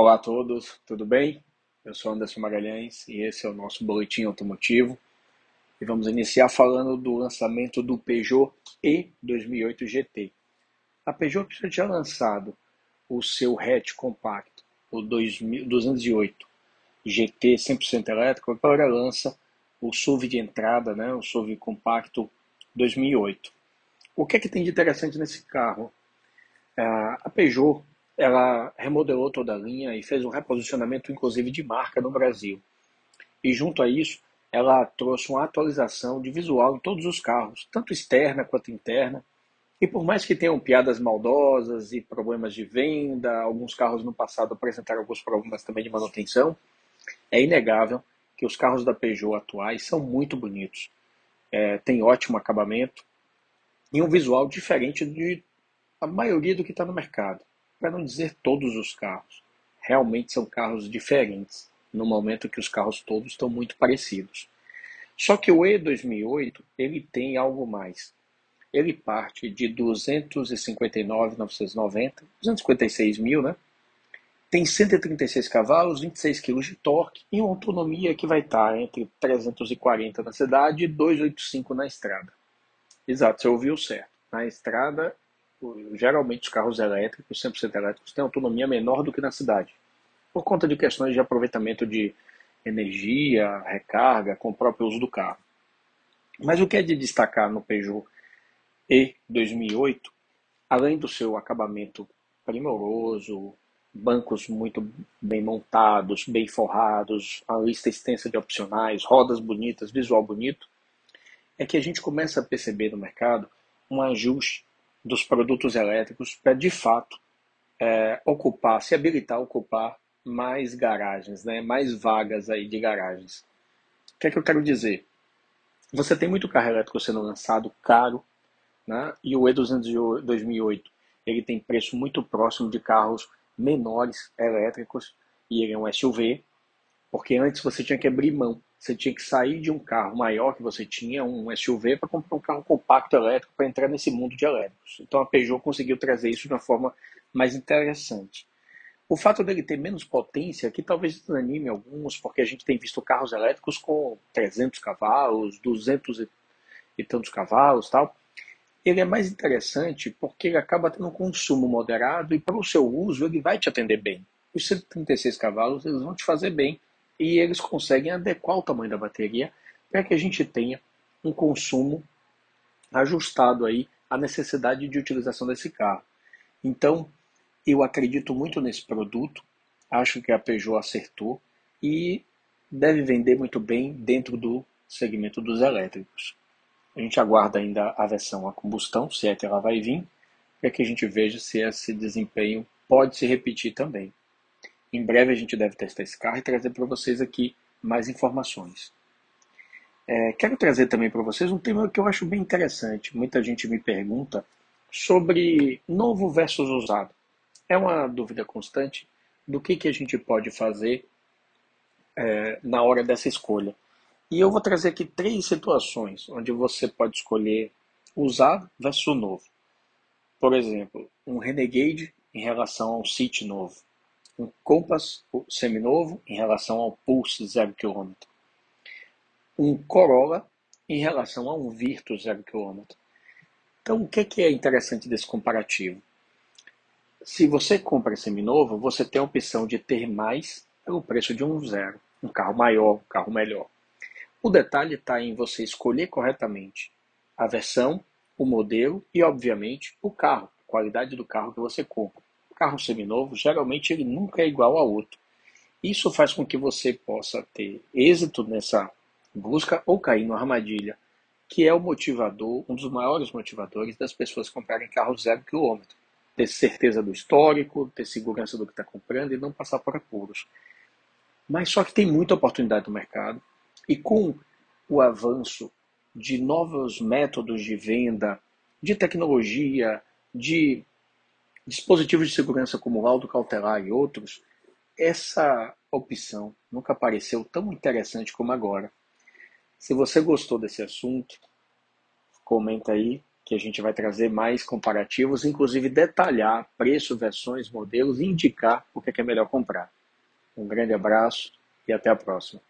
Olá a todos, tudo bem? Eu sou Anderson Magalhães e esse é o nosso boletim automotivo. E vamos iniciar falando do lançamento do Peugeot E 2008 GT. A Peugeot já tinha lançado o seu hatch compacto, o 208 GT 100% elétrico, agora lança o SUV de entrada, né, o SUV compacto 2008. O que é que tem de interessante nesse carro? É, a Peugeot ela remodelou toda a linha e fez um reposicionamento, inclusive, de marca no Brasil. E junto a isso, ela trouxe uma atualização de visual em todos os carros, tanto externa quanto interna. E por mais que tenham piadas maldosas e problemas de venda, alguns carros no passado apresentaram alguns problemas também de manutenção, é inegável que os carros da Peugeot atuais são muito bonitos. É, tem ótimo acabamento e um visual diferente de a maioria do que está no mercado para não dizer todos os carros. Realmente são carros diferentes, no momento que os carros todos estão muito parecidos. Só que o E2008 ele tem algo mais. Ele parte de 259.990, 256 mil, né? Tem 136 cavalos, 26 kg de torque e uma autonomia que vai estar entre 340 na cidade e 285 na estrada. Exato, você ouviu certo. Na estrada geralmente os carros elétricos, 100% elétricos, têm autonomia menor do que na cidade, por conta de questões de aproveitamento de energia, recarga, com o próprio uso do carro. Mas o que é de destacar no Peugeot E 2008, além do seu acabamento primoroso, bancos muito bem montados, bem forrados, a lista extensa de opcionais, rodas bonitas, visual bonito, é que a gente começa a perceber no mercado um ajuste dos produtos elétricos para de fato é, ocupar, se habilitar a ocupar mais garagens, né, mais vagas aí de garagens. O que é que eu quero dizer? Você tem muito carro elétrico sendo lançado caro, né, e o E200 2008 ele tem preço muito próximo de carros menores elétricos e ele é um SUV, porque antes você tinha que abrir mão você tinha que sair de um carro maior que você tinha, um SUV, para comprar um carro compacto elétrico para entrar nesse mundo de elétricos. Então a Peugeot conseguiu trazer isso de uma forma mais interessante. O fato dele ter menos potência, que talvez desanime alguns, porque a gente tem visto carros elétricos com 300 cavalos, 200 e tantos cavalos tal. Ele é mais interessante porque ele acaba tendo um consumo moderado e para o seu uso ele vai te atender bem. Os 136 cavalos eles vão te fazer bem e eles conseguem adequar o tamanho da bateria para que a gente tenha um consumo ajustado aí à necessidade de utilização desse carro. Então, eu acredito muito nesse produto, acho que a Peugeot acertou e deve vender muito bem dentro do segmento dos elétricos. A gente aguarda ainda a versão a combustão, se é que ela vai vir, para que a gente veja se esse desempenho pode se repetir também. Em breve a gente deve testar esse carro e trazer para vocês aqui mais informações. É, quero trazer também para vocês um tema que eu acho bem interessante. Muita gente me pergunta sobre novo versus usado. É uma dúvida constante do que, que a gente pode fazer é, na hora dessa escolha. E eu vou trazer aqui três situações onde você pode escolher usado versus novo. Por exemplo, um Renegade em relação ao City novo um Compass seminovo em relação ao Pulse 0 km. Um Corolla em relação a um Virtus 0 km. Então, o que é interessante desse comparativo? Se você compra seminovo, você tem a opção de ter mais pelo preço de um zero, um carro maior, um carro melhor. O detalhe está em você escolher corretamente a versão, o modelo e, obviamente, o carro, a qualidade do carro que você compra carro seminovo, geralmente ele nunca é igual ao outro. Isso faz com que você possa ter êxito nessa busca ou cair numa armadilha, que é o motivador, um dos maiores motivadores das pessoas comprarem carro zero quilômetro. Ter certeza do histórico, ter segurança do que está comprando e não passar por apuros. Mas só que tem muita oportunidade no mercado e com o avanço de novos métodos de venda, de tecnologia, de dispositivos de segurança como o laudo cautelar e outros, essa opção nunca apareceu tão interessante como agora. Se você gostou desse assunto, comenta aí que a gente vai trazer mais comparativos, inclusive detalhar preço, versões, modelos e indicar o que é melhor comprar. Um grande abraço e até a próxima.